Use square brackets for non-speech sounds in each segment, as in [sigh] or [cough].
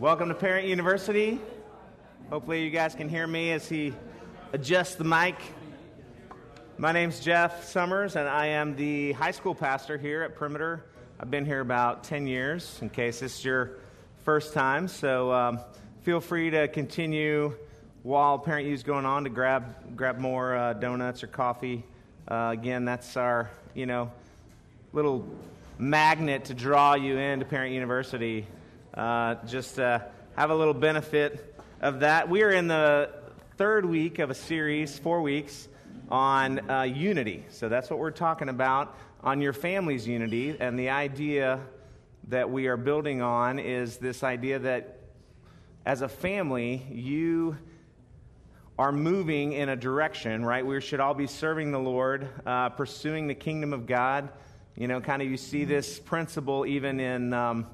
Welcome to Parent University. Hopefully, you guys can hear me as he adjusts the mic. My name's Jeff Summers, and I am the high school pastor here at Perimeter. I've been here about 10 years, in case this is your first time. So um, feel free to continue while Parent U is going on to grab, grab more uh, donuts or coffee. Uh, again, that's our, you know, little magnet to draw you into Parent University. Uh, just uh, have a little benefit of that. We are in the third week of a series, four weeks, on uh, unity. So that's what we're talking about on your family's unity. And the idea that we are building on is this idea that as a family, you are moving in a direction, right? We should all be serving the Lord, uh, pursuing the kingdom of God. You know, kind of you see this principle even in. Um,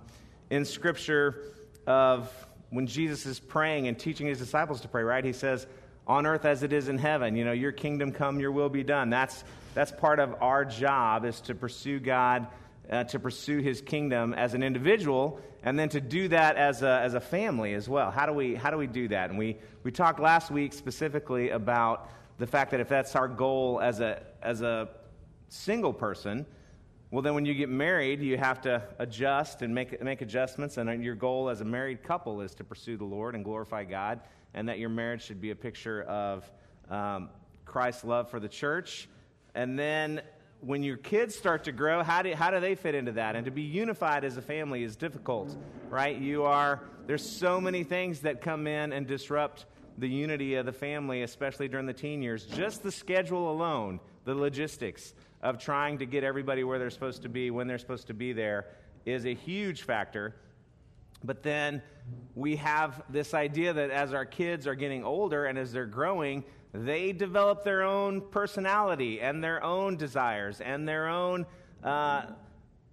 in Scripture of when Jesus is praying and teaching his disciples to pray, right? He says, On earth as it is in heaven, you know, your kingdom come, your will be done. That's, that's part of our job is to pursue God, uh, to pursue his kingdom as an individual, and then to do that as a, as a family as well. How do we, how do we do that? And we, we talked last week specifically about the fact that if that's our goal as a, as a single person, well, then when you get married, you have to adjust and make, make adjustments. And your goal as a married couple is to pursue the Lord and glorify God, and that your marriage should be a picture of um, Christ's love for the church. And then when your kids start to grow, how do, how do they fit into that? And to be unified as a family is difficult, right? You are, there's so many things that come in and disrupt the unity of the family, especially during the teen years. Just the schedule alone, the logistics of trying to get everybody where they're supposed to be when they're supposed to be there is a huge factor. But then we have this idea that as our kids are getting older and as they're growing, they develop their own personality and their own desires and their own. Uh,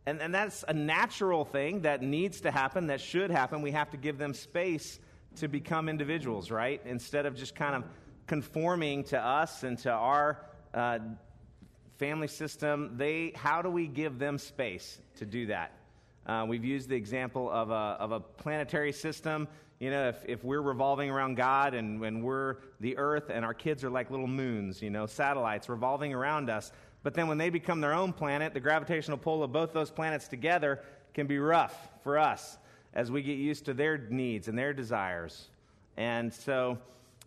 and, and that's a natural thing that needs to happen, that should happen. We have to give them space to become individuals, right? Instead of just kind of conforming to us and to our uh, family system, they, how do we give them space to do that? Uh, we've used the example of a, of a planetary system. You know, if, if we're revolving around God and when we're the earth and our kids are like little moons, you know, satellites revolving around us. But then when they become their own planet, the gravitational pull of both those planets together can be rough for us as we get used to their needs and their desires. And so,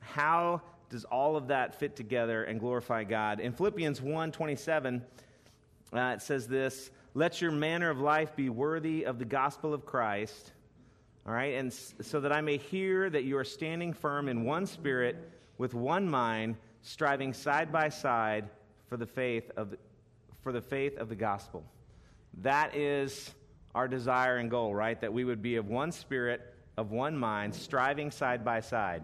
how does all of that fit together and glorify God? In Philippians 1 27, uh, it says this Let your manner of life be worthy of the gospel of Christ. All right, and so that I may hear that you are standing firm in one spirit, with one mind, striving side by side for the faith of for the faith of the gospel. That is our desire and goal, right? That we would be of one spirit, of one mind, striving side by side.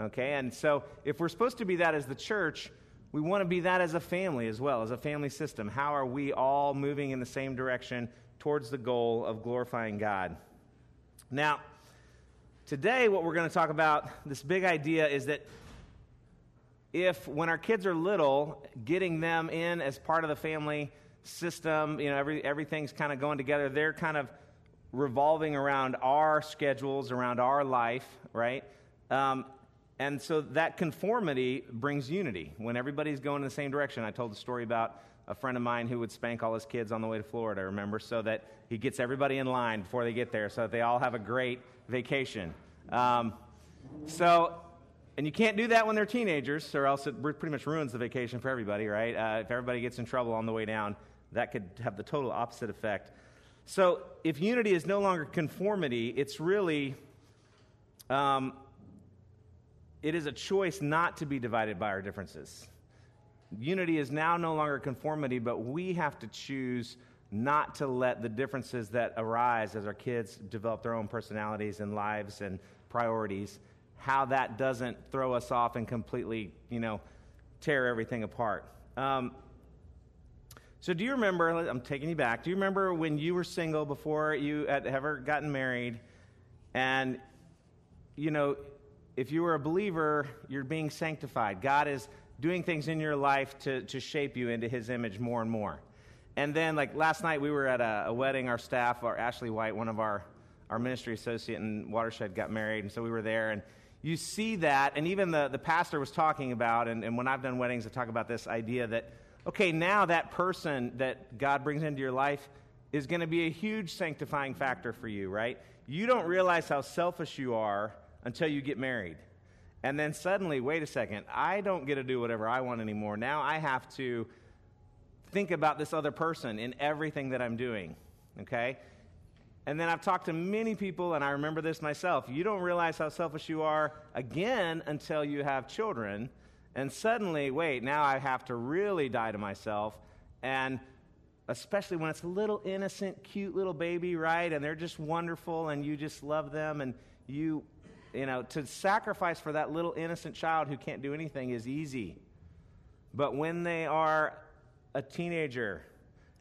Okay, and so if we're supposed to be that as the church, we want to be that as a family as well, as a family system. How are we all moving in the same direction towards the goal of glorifying God? Now, today, what we're going to talk about, this big idea is that if, when our kids are little, getting them in as part of the family system, you know, every, everything's kind of going together, they're kind of revolving around our schedules, around our life, right? Um, and so that conformity brings unity when everybody's going in the same direction. I told the story about a friend of mine who would spank all his kids on the way to Florida, remember, so that he gets everybody in line before they get there so that they all have a great vacation. Um, so, and you can't do that when they're teenagers, or else it pretty much ruins the vacation for everybody, right? Uh, if everybody gets in trouble on the way down, that could have the total opposite effect. So, if unity is no longer conformity, it's really um, it is a choice not to be divided by our differences. Unity is now no longer conformity, but we have to choose not to let the differences that arise as our kids develop their own personalities and lives and priorities, how that doesn't throw us off and completely, you know, tear everything apart. Um, so, do you remember? I'm taking you back. Do you remember when you were single before you had ever gotten married, and you know if you are a believer, you're being sanctified. God is doing things in your life to, to shape you into his image more and more. And then, like last night, we were at a, a wedding. Our staff, our Ashley White, one of our our ministry associate in Watershed got married, and so we were there. And you see that, and even the, the pastor was talking about, and, and when I've done weddings, I talk about this idea that, okay, now that person that God brings into your life is going to be a huge sanctifying factor for you, right? You don't realize how selfish you are until you get married. And then suddenly, wait a second, I don't get to do whatever I want anymore. Now I have to think about this other person in everything that I'm doing, okay? And then I've talked to many people, and I remember this myself. You don't realize how selfish you are again until you have children. And suddenly, wait, now I have to really die to myself. And especially when it's a little innocent, cute little baby, right? And they're just wonderful and you just love them and you, you know, to sacrifice for that little innocent child who can't do anything is easy. But when they are a teenager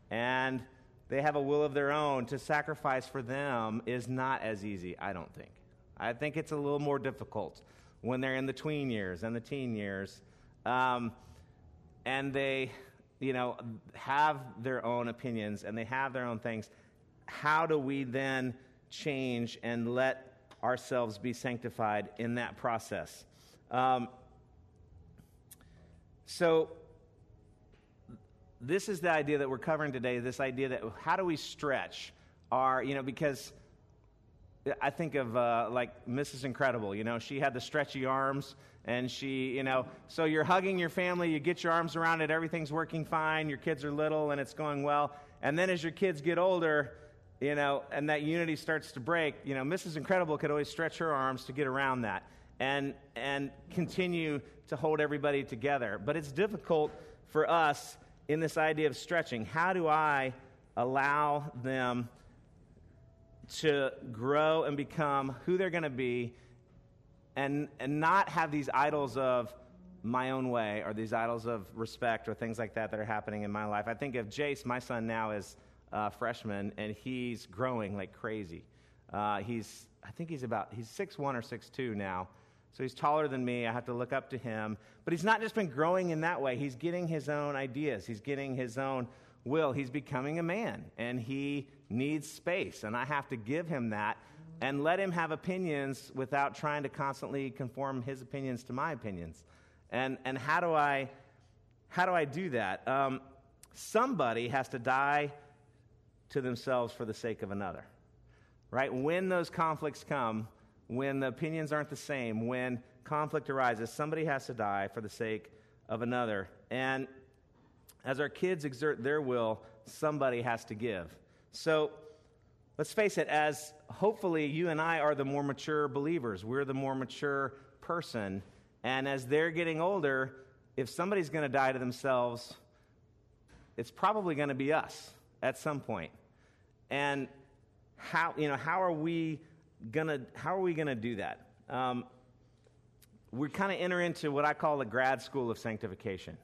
and they have a will of their own, to sacrifice for them is not as easy, I don't think. I think it's a little more difficult when they're in the tween years and the teen years. Um, and they you know, have their own opinions and they have their own things, how do we then change and let ourselves be sanctified in that process? Um, so, this is the idea that we're covering today this idea that how do we stretch our, you know, because I think of uh, like Mrs. Incredible, you know, she had the stretchy arms and she, you know, so you're hugging your family, you get your arms around it, everything's working fine, your kids are little and it's going well. And then as your kids get older, you know, and that unity starts to break, you know, Mrs. Incredible could always stretch her arms to get around that and, and continue to hold everybody together. But it's difficult for us in this idea of stretching. How do I allow them to grow and become who they're going to be and, and not have these idols of my own way or these idols of respect or things like that that are happening in my life. I think of Jace, my son now is a freshman, and he's growing like crazy. Uh, he's, I think he's about, he's 6'1 or 6'2 now. So he's taller than me. I have to look up to him. But he's not just been growing in that way. He's getting his own ideas. He's getting his own will. He's becoming a man, and he needs space. And I have to give him that and let him have opinions without trying to constantly conform his opinions to my opinions. And, and how, do I, how do I do that? Um, somebody has to die to themselves for the sake of another, right? When those conflicts come, when the opinions aren't the same, when conflict arises, somebody has to die for the sake of another. And as our kids exert their will, somebody has to give. So let's face it, as hopefully you and I are the more mature believers, we're the more mature person. And as they're getting older, if somebody's going to die to themselves, it's probably going to be us at some point. And how, you know, how are we going to, how are we going to do that? Um, we kind of enter into what I call the grad school of sanctification.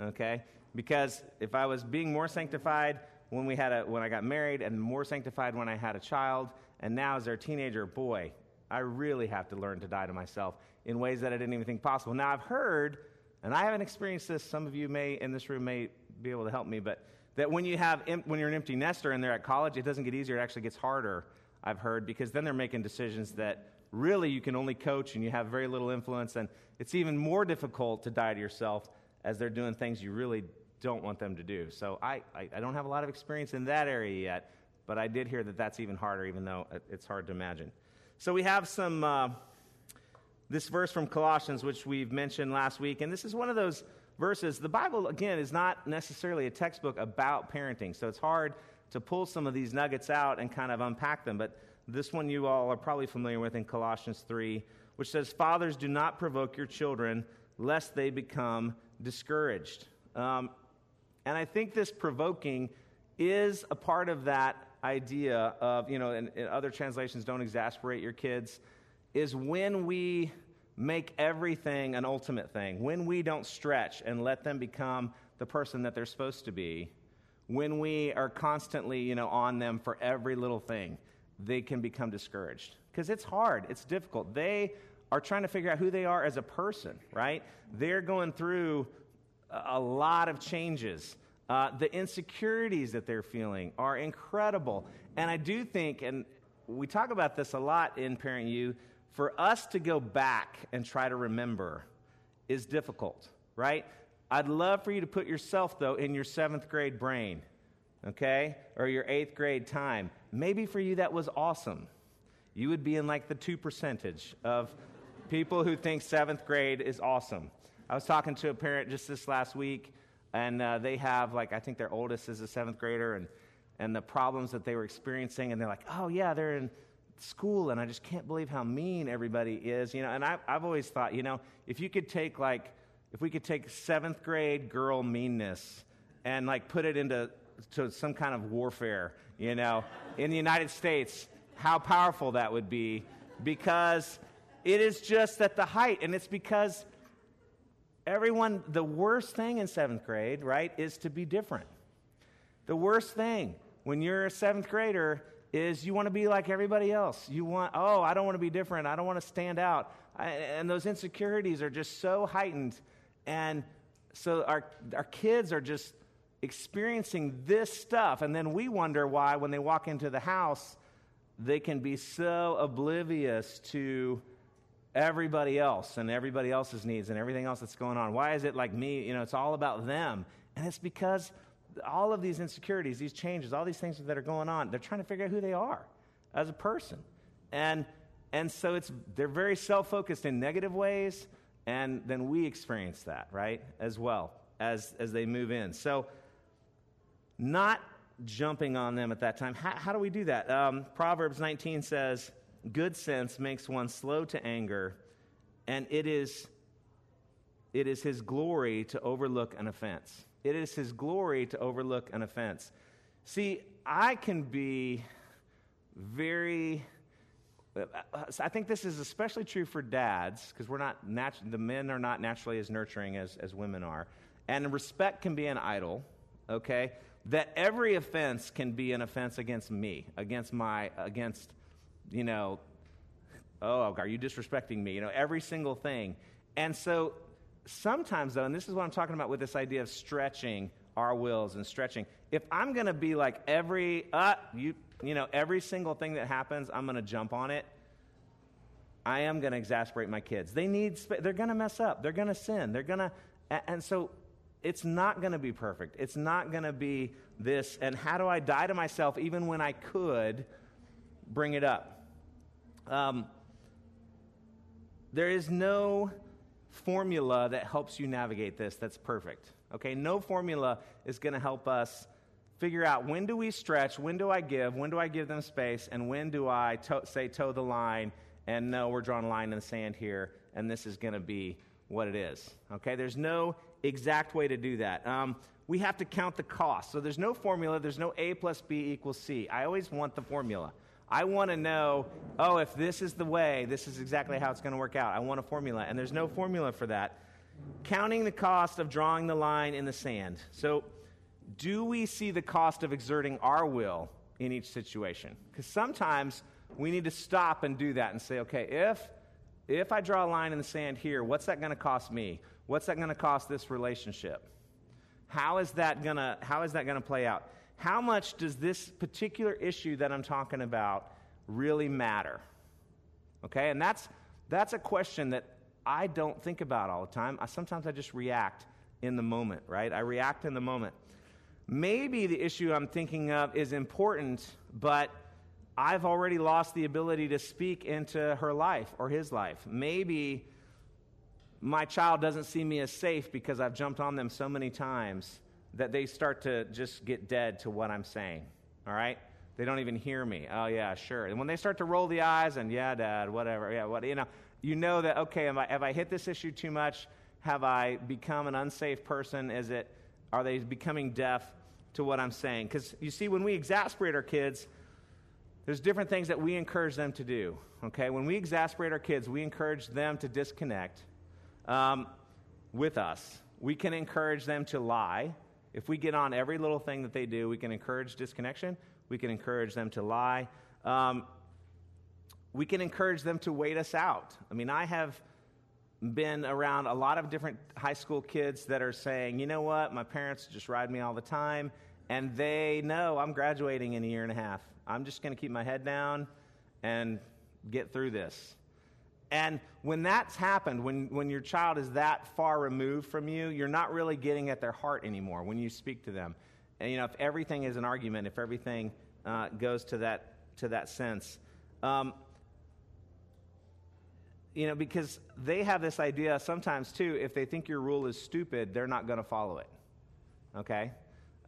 Okay? Because if I was being more sanctified, when, we had a, when I got married and more sanctified when I had a child. And now, as a teenager, boy, I really have to learn to die to myself in ways that I didn't even think possible. Now, I've heard, and I haven't experienced this, some of you may in this room may be able to help me, but that when, you have, when you're an empty nester and they're at college, it doesn't get easier, it actually gets harder, I've heard, because then they're making decisions that really you can only coach and you have very little influence. And it's even more difficult to die to yourself as they're doing things you really don't want them to do. So I, I, I, don't have a lot of experience in that area yet, but I did hear that that's even harder, even though it's hard to imagine. So we have some, uh, this verse from Colossians, which we've mentioned last week, and this is one of those verses. The Bible, again, is not necessarily a textbook about parenting, so it's hard to pull some of these nuggets out and kind of unpack them, but this one you all are probably familiar with in Colossians 3, which says, Fathers, do not provoke your children, lest they become discouraged. Um, and I think this provoking is a part of that idea of, you know, and, and other translations don't exasperate your kids, is when we make everything an ultimate thing, when we don't stretch and let them become the person that they're supposed to be, when we are constantly, you know, on them for every little thing, they can become discouraged. Because it's hard, it's difficult. They are trying to figure out who they are as a person, right? They're going through a lot of changes. Uh, the insecurities that they're feeling are incredible. And I do think, and we talk about this a lot in Parent U. For us to go back and try to remember is difficult, right? I'd love for you to put yourself, though, in your seventh grade brain, okay? Or your eighth grade time. Maybe for you that was awesome. You would be in like the two percentage of people who think seventh grade is awesome. I was talking to a parent just this last week, and uh, they have, like, I think their oldest is a seventh grader, and, and the problems that they were experiencing, and they're like, oh, yeah, they're in school, and I just can't believe how mean everybody is, you know. And I, I've always thought, you know, if you could take, like, if we could take seventh grade girl meanness and, like, put it into to some kind of warfare, you know, in the United States, how powerful that would be because it is just at the height, and it's because everyone, the worst thing in seventh grade, right, is to be different. The worst thing when you're a seventh grader is you want to be like everybody else. You want, oh, I don't want to be different. I don't want to stand out. I, and those insecurities are just so heightened. And so our, our kids are just experiencing this stuff. And then we wonder why, when they walk into the house, they can be so oblivious to everybody else and everybody else's needs and everything else that's going on. Why is it like me? You know, it's all about them. And it's because all of these insecurities, these changes, all these things that are going on, they're trying to figure out who they are as a person. And and so it's they're very self-focused in negative ways, and then we experience that, right, as well as as they move in. So not jumping on them at that time. How, how do we do that? Um, Proverbs 19 says, good sense makes one slow to anger, and it is, it is his glory to overlook an offense. It is his glory to overlook an offense. See, I can be very. I think this is especially true for dads because we're not natu- the men are not naturally as nurturing as, as women are, and respect can be an idol. Okay, that every offense can be an offense against me, against my, against you know, oh, are you disrespecting me? You know, every single thing. And so sometimes, though, and this is what I'm talking about with this idea of stretching our wills and stretching. If I'm going to be like every, uh, you, you know, every single thing that happens, I'm going to jump on it. I am going to exasperate my kids. They need, they're going to mess up. They're going to sin. They're going to, and so it's not going to be perfect. It's not going to be this. And how do I die to myself even when I could bring it up? Um, there is no formula that helps you navigate this that's perfect. Okay, no formula is going to help us figure out when do we stretch, when do I give, when do I give them space, and when do I to- say toe the line and no, we're drawing a line in the sand here, and this is going to be what it is. Okay, there's no exact way to do that. Um, we have to count the cost. So there's no formula, there's no A plus B equals C. I always want the formula. I want to know, oh, if this is the way, this is exactly how it's going to work out. I want a formula. And there's no formula for that. Counting the cost of drawing the line in the sand. So, do we see the cost of exerting our will in each situation? Because sometimes we need to stop and do that and say, okay, if, if I draw a line in the sand here, what's that going to cost me? What's that going to cost this relationship? How is that going to, how is that going to play out? How much does this particular issue that I'm talking about really matter? Okay, and that's, that's a question that I don't think about all the time. I, sometimes I just react in the moment, right? I react in the moment. Maybe the issue I'm thinking of is important, but I've already lost the ability to speak into her life or his life. Maybe my child doesn't see me as safe because I've jumped on them so many times that they start to just get dead to what I'm saying. All right? They don't even hear me. Oh yeah, sure. And when they start to roll the eyes and yeah, dad, whatever, yeah, what you know, you know that okay, I, have I hit this issue too much? Have I become an unsafe person? Is it are they becoming deaf to what I'm saying? Because you see, when we exasperate our kids, there's different things that we encourage them to do. Okay, when we exasperate our kids, we encourage them to disconnect um, with us. We can encourage them to lie. If we get on every little thing that they do, we can encourage disconnection. We can encourage them to lie. Um, we can encourage them to wait us out. I mean, I have been around a lot of different high school kids that are saying, you know what, my parents just ride me all the time, and they know I'm graduating in a year and a half. I'm just going to keep my head down. and get through this. And when that's happened, when, when your child is that far removed from you, you're not really getting at their heart anymore when you speak to them. And, you know, if everything is an argument, if everything uh, goes to that, to that sense, um, you know, because they have this idea sometimes too, if they think your rule is stupid, they're not going to follow it. Okay?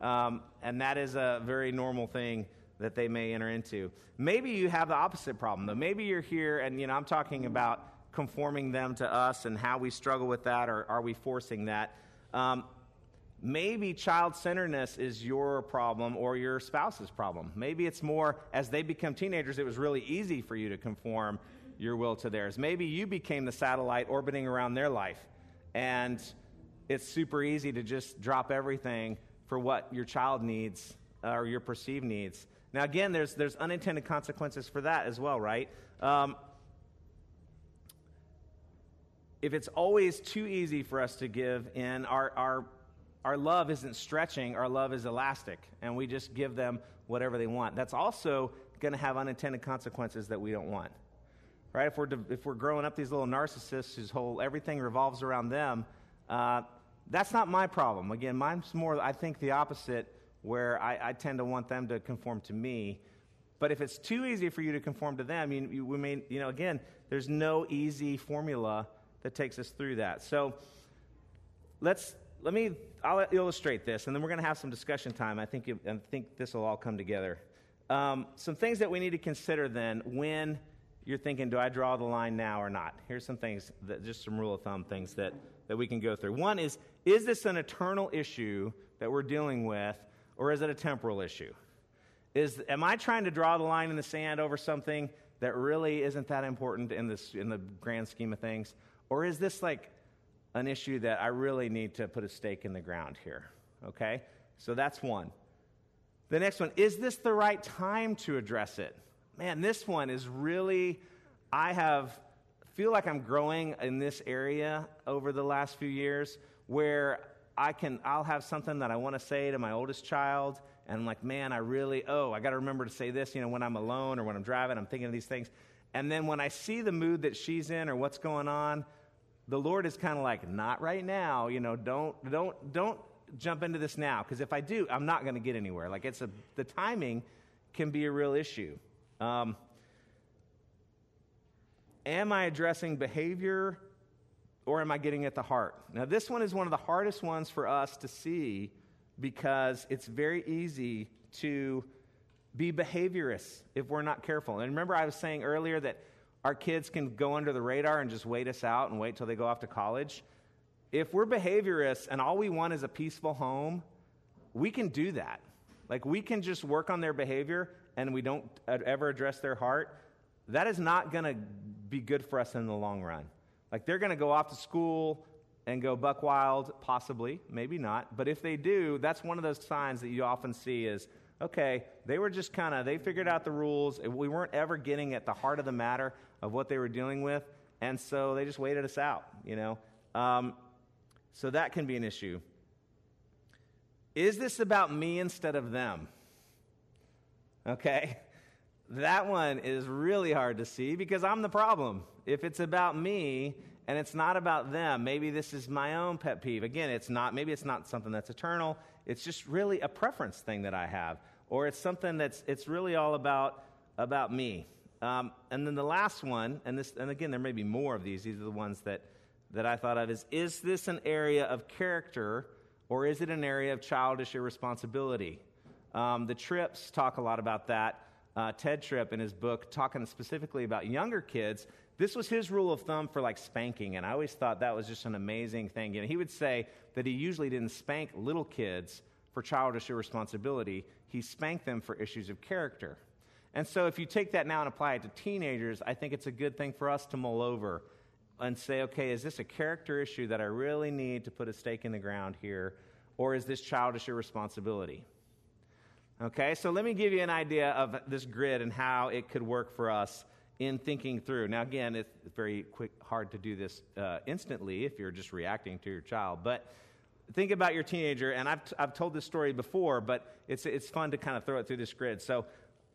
Um, and that is a very normal thing that they may enter into. Maybe you have the opposite problem, though. Maybe you're here, and you know, I'm talking about conforming them to us and how we struggle with that, or are we forcing that? Um, maybe child centeredness is your problem or your spouse's problem. Maybe it's more as they become teenagers, it was really easy for you to conform your will to theirs. Maybe you became the satellite orbiting around their life, and it's super easy to just drop everything for what your child needs or your perceived needs. Now, again, there's, there's unintended consequences for that as well, right? Um, if it's always too easy for us to give in, our, our, our love isn't stretching, our love is elastic, and we just give them whatever they want. That's also going to have unintended consequences that we don't want. Right? If we're, if we're growing up these little narcissists whose whole everything revolves around them, uh, that's not my problem. Again, mine's more, I think, the opposite where I, I, tend to want them to conform to me. But if it's too easy for you to conform to them, you, you, we may, you know, again, there's no easy formula that takes us through that. So let's let me I'll illustrate this, and then we're going to have some discussion time. I think I think this will all come together. Um, some things that we need to consider then when you're thinking, do I draw the line now or not? Here's some things that just some rule of thumb things that that we can go through. One is, is this an eternal issue that we're dealing with, or is it a temporal issue? Is, am I trying to draw the line in the sand over something that really isn't that important in, this, in the grand scheme of things? Or is this like an issue that I really need to put a stake in the ground here? Okay? So that's one. The next one is this the right time to address it? Man, this one is really, I have, feel like I'm growing in this area over the last few years where I can, I'll have something that I want to say to my oldest child, and I'm like, man, I really, oh, I got to remember to say this, you know, when I'm alone or when I'm driving, I'm thinking of these things. And then when I see the mood that she's in or what's going on, the Lord is kind of like, not right now, you know, don't, don't, don't jump into this now, because if I do, I'm not going to get anywhere. Like it's a, the timing can be a real issue. Um, am I addressing behavior or am I getting at the heart? Now, this one is one of the hardest ones for us to see because it's very easy to be behaviorists if we're not careful. And remember, I was saying earlier that our kids can go under the radar and just wait us out and wait till they go off to college. If we're behaviorists and all we want is a peaceful home, we can do that. Like, we can just work on their behavior and we don't ever address their heart. That is not going to be good for us in the long run. Like they're going to go off to school and go buck wild, possibly, maybe not. But if they do, that's one of those signs that you often see is okay, they were just kind of, they figured out the rules. We weren't ever getting at the heart of the matter of what they were dealing with. And so they just waited us out, you know? Um, so that can be an issue. Is this about me instead of them? Okay? That one is really hard to see because I'm the problem. If it's about me and it's not about them, maybe this is my own pet peeve. Again, it's not, maybe it's not something that's eternal. It's just really a preference thing that I have. Or it's something that's, it's really all about, about me. Um, and then the last one, and this, and again, there may be more of these. These are the ones that, that I thought of. Is is this an area of character, or is it an area of childish irresponsibility? Um, the Tripps talk a lot about that uh, Tedd Tripp in his book talking specifically about younger kids. This was his rule of thumb for like spanking, and I always thought that was just an amazing thing. You know, he would say that he usually didn't spank little kids for childish irresponsibility, he spanked them for issues of character. And so, if you take that now and apply it to teenagers, I think it's a good thing for us to mull over and say, okay, is this a character issue that I really need to put a stake in the ground here, or is this childish irresponsibility? Okay, so let me give you an idea of this grid and how it could work for us in thinking through. Now, again, it's very quick, hard to do this uh, instantly if you're just reacting to your child, but think about your teenager, and I've, t- I've told this story before, but it's, it's fun to kind of throw it through this grid. So,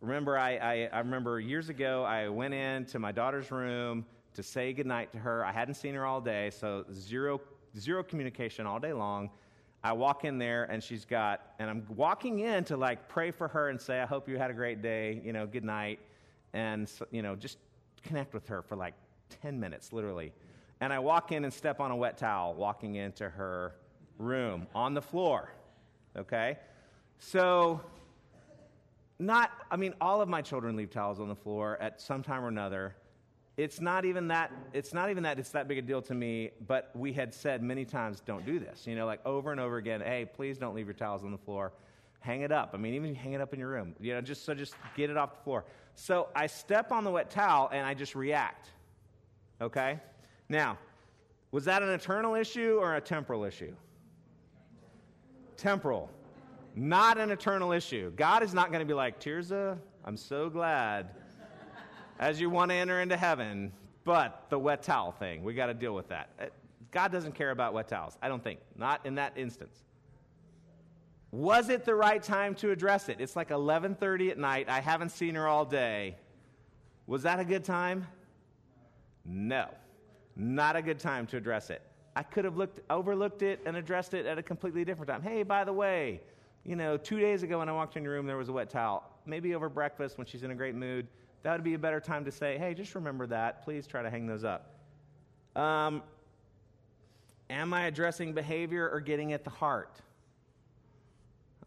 remember, I, I, I remember years ago, I went into my daughter's room to say goodnight to her. I hadn't seen her all day, so zero, zero communication all day long. I walk in there and she's got, and I'm walking in to like pray for her and say, I hope you had a great day, you know, good night. And, you know, just connect with her for like 10 minutes, literally. And I walk in and step on a wet towel walking into her room on the floor. Okay? So, not, I mean, all of my children leave towels on the floor at some time or another it's not even that it's not even that it's that big a deal to me but we had said many times don't do this you know like over and over again hey please don't leave your towels on the floor. Hang it up. I mean even hang it up in your room you know just so just get it off the floor. So i step on the wet towel and i just react okay? Now was that an eternal issue or a temporal issue? Temporal. Not an eternal issue. God is not going to be like tirza i'm so glad as you want to enter into heaven, but the wet towel thing, we got to deal with that. Uh, God doesn't care about wet towels, I don't think, not in that instance. Was it the right time to address it? It's like 11:30 at night. I haven't seen her all day. Was that a good time? No. Not a good time to address it. I could have looked overlooked it and addressed it at a completely different time. Hey, by the way, you know, 2 days ago when I walked in your room there was a wet towel. Maybe over breakfast when she's in a great mood that would be a better time to say, hey, just remember that. Please try to hang those up. Um, am I addressing behavior or getting at the heart?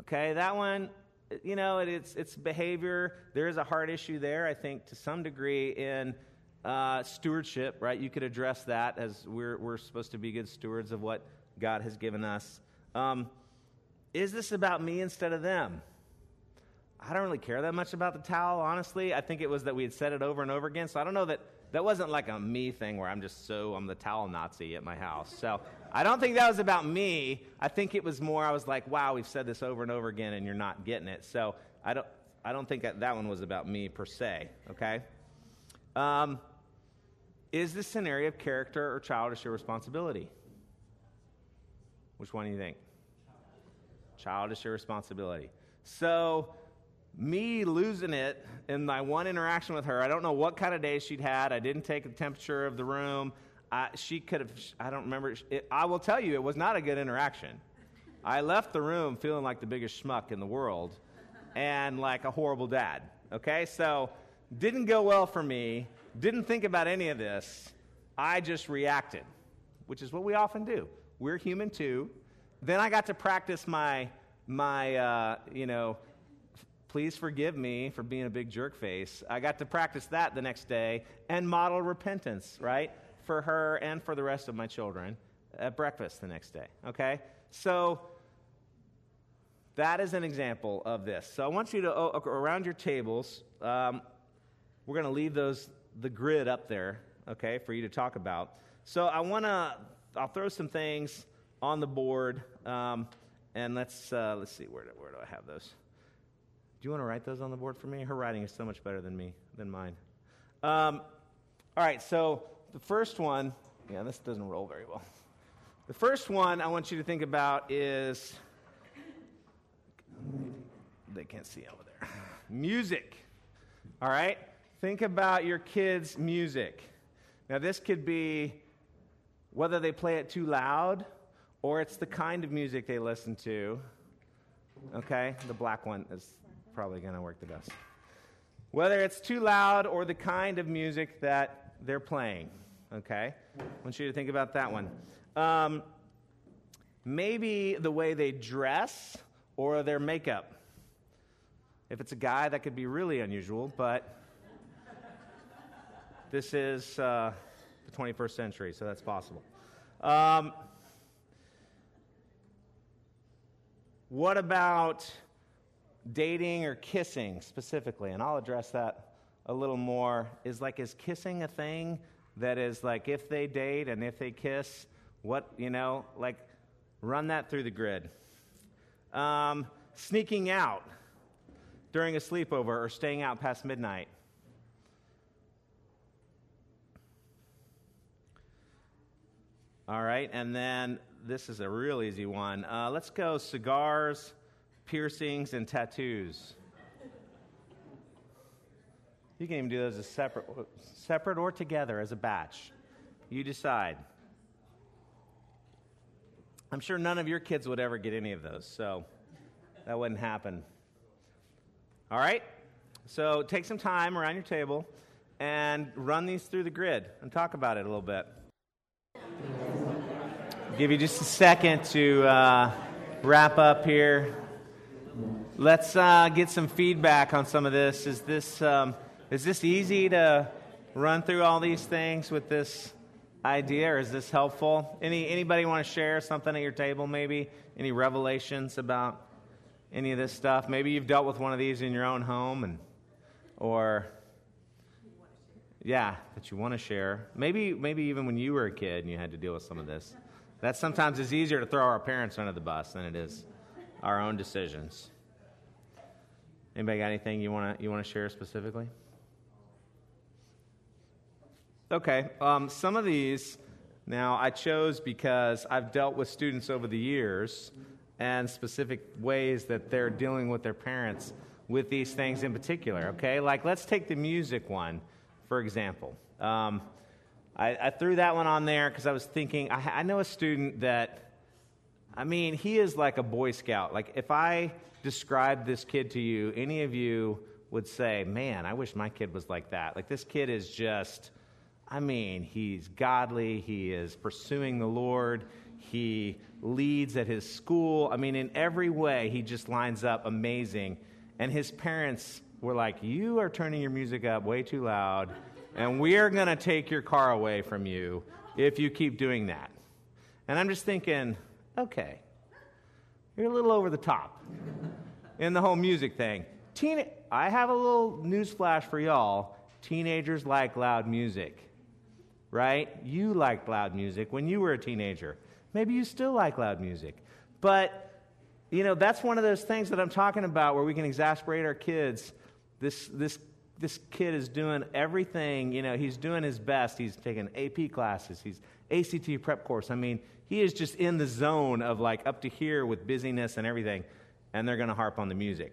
Okay, that one, you know, it, it's, it's behavior. There is a heart issue there, I think, to some degree in uh, stewardship, right? You could address that as we're, we're supposed to be good stewards of what God has given us. Um, is this about me instead of them? I don't really care that much about the towel, honestly. I think it was that we had said it over and over again. So I don't know that that wasn't like a me thing where I'm just so, I'm the towel Nazi at my house. So I don't think that was about me. I think it was more, I was like, wow, we've said this over and over again and you're not getting it. So I don't, I don't think that, that one was about me per se, okay? Um, is this an area of character or childish irresponsibility? Which one do you think? Childish irresponsibility. So, me losing it in my one interaction with her, I don't know what kind of day she'd had. I didn't take the temperature of the room. I, she could have, I don't remember. It, I will tell you, it was not a good interaction. I left the room feeling like the biggest schmuck in the world and like a horrible dad. Okay? So, didn't go well for me. Didn't think about any of this. I just reacted, which is what we often do. We're human too. Then I got to practice my, my uh, you know, please forgive me for being a big jerk face. I got to practice that the next day and model repentance, right? For her and for the rest of my children at breakfast the next day, okay? So that is an example of this. So I want you to, oh, around your tables, um, we're going to leave those, the grid up there, okay, for you to talk about. So I want to, I'll throw some things on the board, um, and let's, uh, let's see, where do, where do I have those? You want to write those on the board for me? Her writing is so much better than me, than mine. Um, all right, so the first one, yeah, this doesn't roll very well. The first one I want you to think about is they can't see over there. [laughs] Music. All right? Think about your kids' music. Now, this could be whether they play it too loud or it's the kind of music they listen to. Okay? The black one is probably going to work the best. Whether it's too loud or the kind of music that they're playing, okay? I want you to think about that one. Um, maybe the way they dress or their makeup. If it's a guy, that could be really unusual, but this is uh, the 21st century, so that's possible. Um, what about dating or kissing specifically, and I'll address that a little more, is like, is kissing a thing that is like if they date and if they kiss, what, you know, like run that through the grid. Um, sneaking out during a sleepover or staying out past midnight. All right, and then this is a real easy one. Uh, let's go cigars piercings, and tattoos. You can even do those as separate, separate or together as a batch. You decide. I'm sure none of your kids would ever get any of those, so that wouldn't happen. All right? So take some time around your table and run these through the grid and talk about it a little bit. Give you just a second to uh, wrap up here. Let's uh, get some feedback on some of this. Is this um, is this easy to run through all these things with this idea, or is this helpful? Any anybody want to share something at your table? Maybe any revelations about any of this stuff? Maybe you've dealt with one of these in your own home, and or yeah, that you want to share. Maybe maybe even when you were a kid and you had to deal with some of this. That sometimes is easier to throw our parents under the bus than it is our own decisions. Anybody got anything you want to you want to share specifically? Okay, um, some of these now I chose because I've dealt with students over the years and specific ways that they're dealing with their parents with these things in particular. Okay, like let's take the music one for example. Um, I, I, threw that one on there because I was thinking I, I know a student that I mean he is like a Boy Scout. Like if I describe this kid to you, any of you would say, "Man, I wish my kid was like that." Like this kid is just I mean, he's godly, he is pursuing the Lord, he leads at his school. I mean, in every way, he just lines up amazing. And his parents were like, You are turning your music up way too loud, and we are going to take your car away from you if you keep doing that. And I'm just thinking, okay, you're a little over the top in the whole music thing. Teen- I have a little news flash for y'all. Teenagers like loud music right? You liked loud music when you were a teenager. Maybe you still like loud music. But, you know, that's one of those things that I'm talking about where we can exasperate our kids. This, this, this kid is doing everything, you know, he's doing his best. He's taking AP classes, he's ACT prep course. I mean, he is just in the zone of like up to here with busyness and everything, and they're going to harp on the music.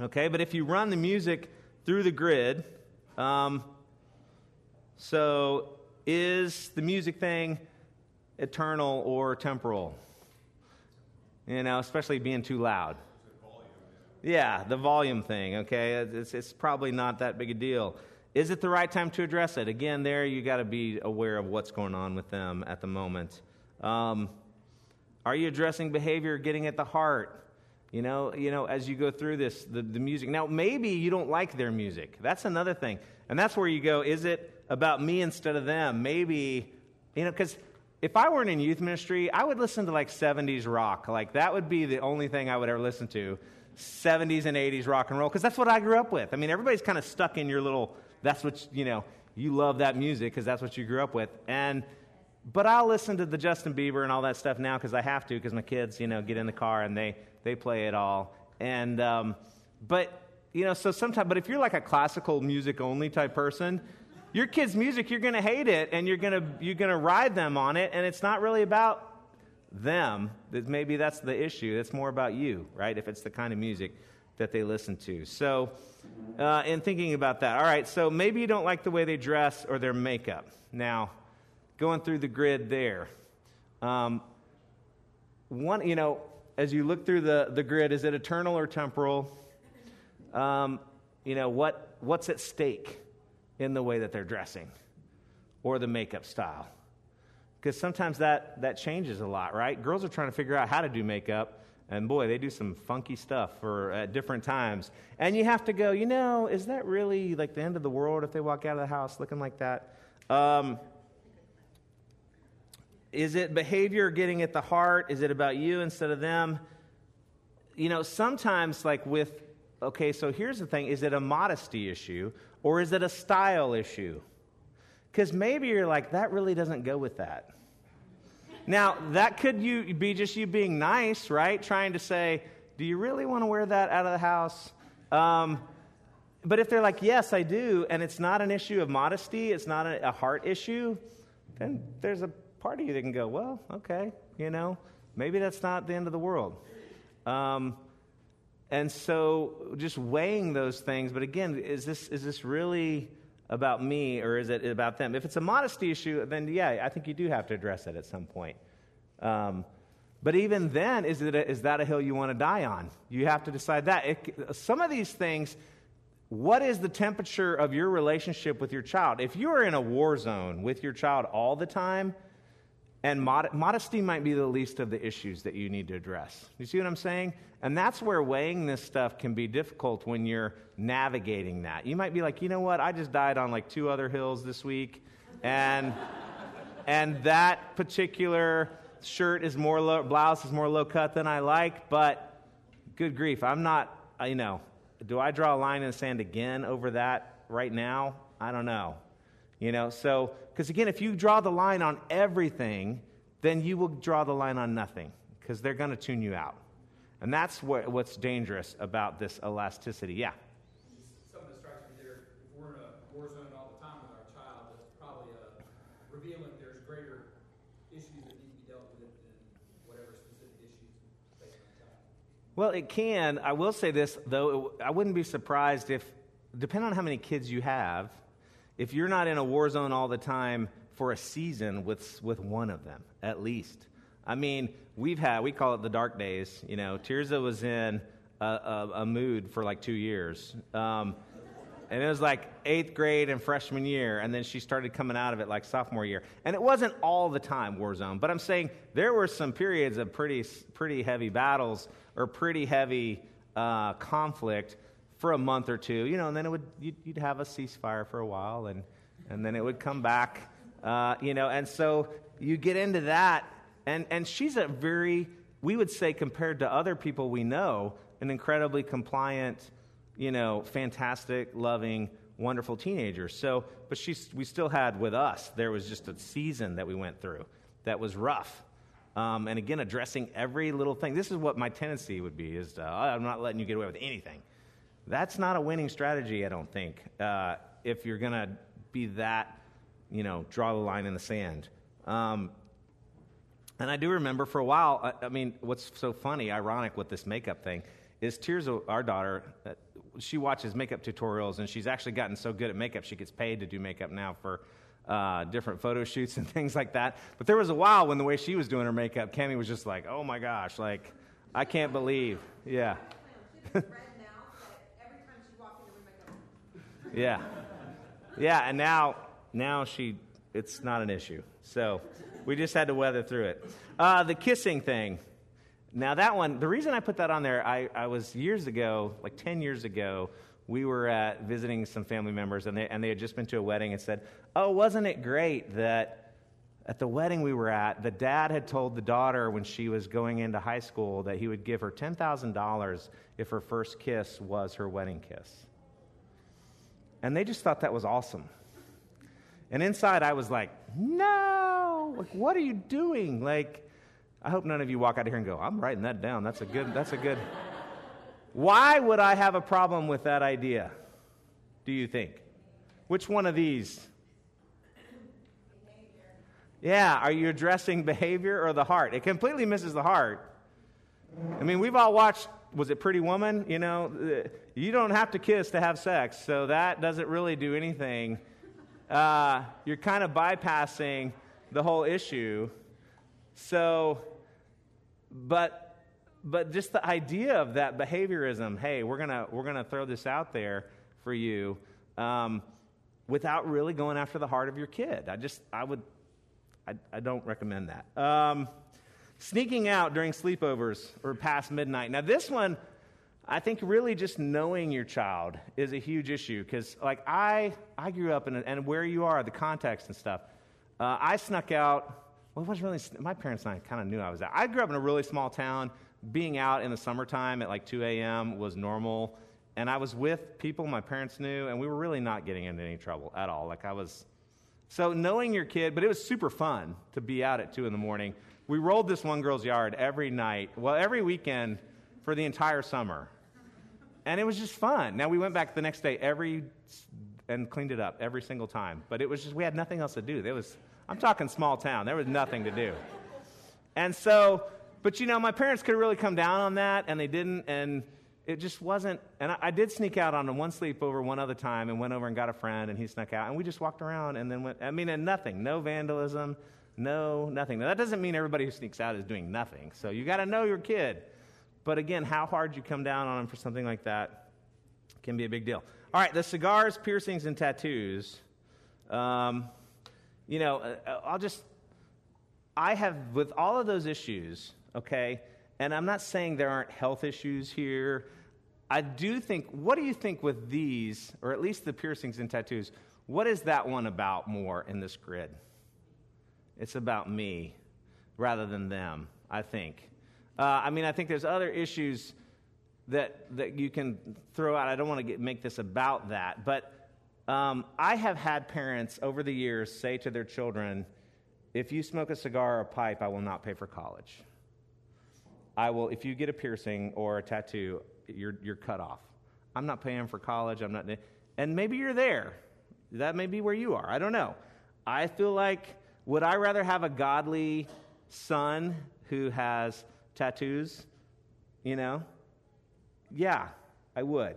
Okay, but if you run the music through the grid, um, so, is the music thing eternal or temporal? You know, especially being too loud. Yeah, the volume thing, okay? It's, it's probably not that big a deal. Is it the right time to address it? Again, there you got to be aware of what's going on with them at the moment. Um, are you addressing behavior, getting at the heart? You know, you know, as you go through this, the, the music. Now, maybe you don't like their music. That's another thing. And that's where you go, is it about me instead of them. Maybe, you know, because if I weren't in youth ministry, I would listen to like 70s rock. Like that would be the only thing I would ever listen to 70s and 80s rock and roll, because that's what I grew up with. I mean, everybody's kind of stuck in your little, that's what, you know, you love that music because that's what you grew up with. And, but I'll listen to the Justin Bieber and all that stuff now because I have to, because my kids, you know, get in the car and they, they play it all. And, um, but, you know, so sometimes, but if you're like a classical music only type person, your kids' music, you're going to hate it and you're going to you're going to ride them on it, and it's not really about them. Maybe that's the issue. It's more about you, right? If it's the kind of music that they listen to. So, uh, in thinking about that, all right, so maybe you don't like the way they dress or their makeup. Now, going through the grid there, um, one, you know, as you look through the, the grid, is it eternal or temporal? Um, you know, what, what's at stake? in the way that they're dressing or the makeup style. Because sometimes that, that changes a lot, right? Girls are trying to figure out how to do makeup, and boy, they do some funky stuff for at different times. And you have to go, you know, is that really like the end of the world if they walk out of the house looking like that? Um, is it behavior getting at the heart? Is it about you instead of them? You know, sometimes, like with, okay, so here's the thing is it a modesty issue or is it a style issue? Because maybe you're like, that really doesn't go with that. Now, that could you be just you being nice, right? Trying to say, do you really want to wear that out of the house? Um, but if they're like, yes, I do, and it's not an issue of modesty, it's not a, a heart issue, then there's a part of you that can go, well, okay, you know, maybe that's not the end of the world. Um, and so just weighing those things, but again, is this, is this really about me or is it about them? If it's a modesty issue, then yeah, I think you do have to address it at some point. Um, but even then, is, it a, is that a hill you want to die on? You have to decide that. It, some of these things, what is the temperature of your relationship with your child? If you are in a war zone with your child all the time, and mod- modesty might be the least of the issues that you need to address. You see what I'm saying? And that's where weighing this stuff can be difficult when you're navigating that. You might be like, you know what? I just died on like two other hills this week, and and that particular shirt is more low, blouse is more low cut than I like. But good grief, I'm not. You know, do I draw a line in the sand again over that right now? I don't know. You know, so, because again, if you draw the line on everything, then you will draw the line on nothing because they're going to tune you out. And that's what, what's dangerous about this elasticity. Yeah. Something that strikes me there, if we're in a war zone all the time with our child, that's probably uh, revealing there's greater issues that need to be dealt with than whatever specific issues child. Well, it can. I will say this, though, I wouldn't be surprised if, depending on how many kids you have, if you're not in a war zone all the time for a season with, with one of them, at least. I mean, we've had, we call it the dark days. You know, Tirza was in a, a, a mood for like two years. Um, and it was like eighth grade and freshman year, and then she started coming out of it like sophomore year. And it wasn't all the time war zone, but I'm saying there were some periods of pretty, pretty heavy battles or pretty heavy uh, conflict for a month or two, you know, and then it would, you'd, you'd have a ceasefire for a while, and, and then it would come back, uh, you know, and so you get into that, and, and she's a very, we would say, compared to other people we know, an incredibly compliant, you know, fantastic, loving, wonderful teenager. So, but she's, we still had with us, there was just a season that we went through that was rough. Um, and again, addressing every little thing. This is what my tendency would be: is to, I'm not letting you get away with anything. That's not a winning strategy, I don't think, uh, if you're going to be that, you know, draw the line in the sand. Um, and I do remember for a while, I, I, mean, what's so funny, ironic with this makeup thing, is Tears, our daughter, uh, she watches makeup tutorials, and she's actually gotten so good at makeup, she gets paid to do makeup now for uh, different photo shoots [laughs] and things like that. But there was a while when the way she was doing her makeup, Cami was just like, oh my gosh, like, I can't believe. Yeah. Yeah. Yeah, and now now she it's not an issue. So we just had to weather through it. Uh, the kissing thing. Now that one, the reason I put that on there, I, I was years ago, like 10 years ago, we were at visiting some family members and they, and they had just been to a wedding and said, oh, wasn't it great that at the wedding we were at, the dad had told the daughter when she was going into high school that he would give her $10,000 if her first kiss was her wedding kiss. And they just thought that was awesome. And inside, I was like, no, like, what are you doing? Like, I hope none of you walk out of here and go, I'm writing that down. That's a good, that's a good. [laughs] Why would I have a problem with that idea? Do you think? Which one of these? Yeah, are you addressing behavior or the heart? It completely misses the heart. I mean, we've all watched was it Pretty Woman? You know, you don't have to kiss to have sex, so that doesn't really do anything. Uh, you're kind of bypassing the whole issue. So, but but just the idea of that behaviorism. Hey, we're gonna we're gonna throw this out there for you, um, without really going after the heart of your kid. I just I would I, I don't recommend that. Um, Sneaking out during sleepovers or past midnight. Now, this one, I think really just knowing your child is a huge issue because, like, I, I grew up in, a, and where you are, the context and stuff. Uh, I snuck out. Well, it wasn't really, my parents and I kind of knew I was out. I grew up in a really small town. Being out in the summertime at like 2 a.m. was normal. And I was with people my parents knew, and we were really not getting into any trouble at all. Like, I was. So, knowing your kid, but it was super fun to be out at 2 in the morning we rolled this one girl's yard every night, well, every weekend for the entire summer. And it was just fun. Now we went back the next day every and cleaned it up every single time. But it was just we had nothing else to do. There was I'm talking small town. There was nothing to do. And so, but you know, my parents could really come down on that and they didn't and it just wasn't. And I, I, did sneak out on one sleepover one other time and went over and got a friend, and he snuck out, and we just walked around and then went. I mean, and nothing, no vandalism, no nothing. Now, that doesn't mean everybody who sneaks out is doing nothing. So you got to know your kid. But again, how hard you come down on them for something like that can be a big deal. All right, the cigars, piercings, and tattoos. Um, you know, uh, I'll just. I have, with all of those issues, okay, and I'm not saying there aren't health issues here. I do think, what do you think with these, or at least the piercings and tattoos? What is that one about more in this grid? It's about me rather than them, I think. Uh, I mean, I think there's other issues that, that you can throw out. I don't want to make this about that, but um, I have had parents over the years say to their children, if you smoke a cigar or a pipe, I will not pay for college. I will, if you get a piercing or a tattoo, you're, you're cut off. I'm not paying for college. I'm not, and maybe you're there. That may be where you are. I don't know. I feel like, would I rather have a godly son who has tattoos? You know? Yeah, I would.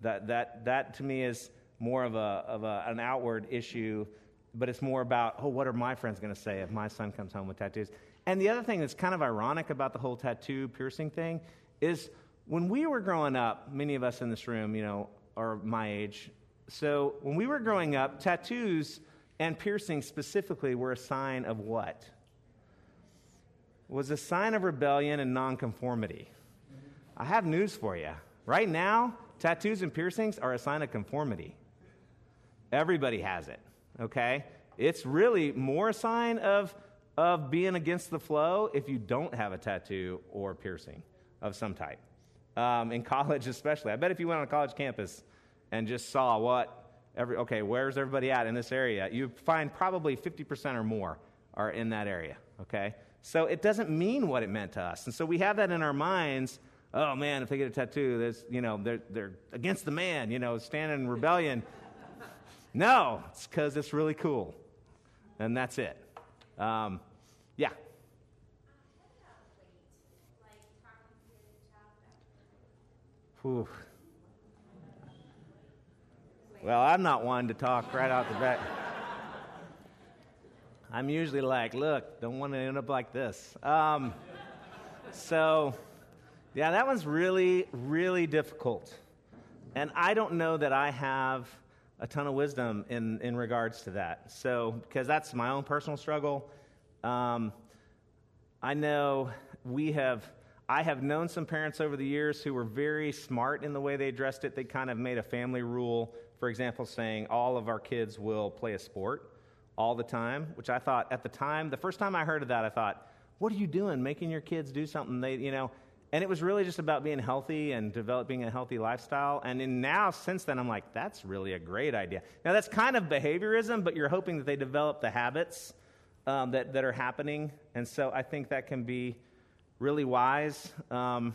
That, that, that to me is more of, a, of a, an outward issue, but it's more about, oh, what are my friends going to say if my son comes home with tattoos? And the other thing that's kind of ironic about the whole tattoo piercing thing is when we were growing up, many of us in this room, you know, are my age. So when we were growing up, tattoos and piercings specifically were a sign of what? Was a sign of rebellion and nonconformity. I have news for you. Right now, tattoos and piercings are a sign of conformity. Everybody has it, okay? It's really more a sign of of being against the flow if you don't have a tattoo or piercing of some type. Um, in [laughs] college, especially. I bet if you went on a college campus and just saw what every, okay, where's everybody at in this area, you find probably 50% or more are in that area, okay? So it doesn't mean what it meant to us. And so we have that in our minds. Oh man, if they get a tattoo, there's, you know, they're, they're against the man, you know, standing in rebellion. [laughs] no, it's because it's really cool. And that's it. Um, yeah. Whew. Well, I'm not one to talk right out the back. I'm usually like, look, don't want to end up like this. Um, so, yeah, that one's really, really difficult. And I don't know that I have a ton of wisdom in, in regards to that. So, because that's my own personal struggle. Um, I know we have, I have known some parents over the years who were very smart in the way they addressed it. They kind of made a family rule, for example, saying all of our kids will play a sport all the time, which I thought at the time, the first time I heard of that, I thought, what are you doing making your kids do something they, you know, and it was really just about being healthy and developing a healthy lifestyle. And in now, since then, I'm like, that's really a great idea. Now, that's kind of behaviorism, but you're hoping that they develop the habits um, that, that are happening. And so I think that can be really wise. Um,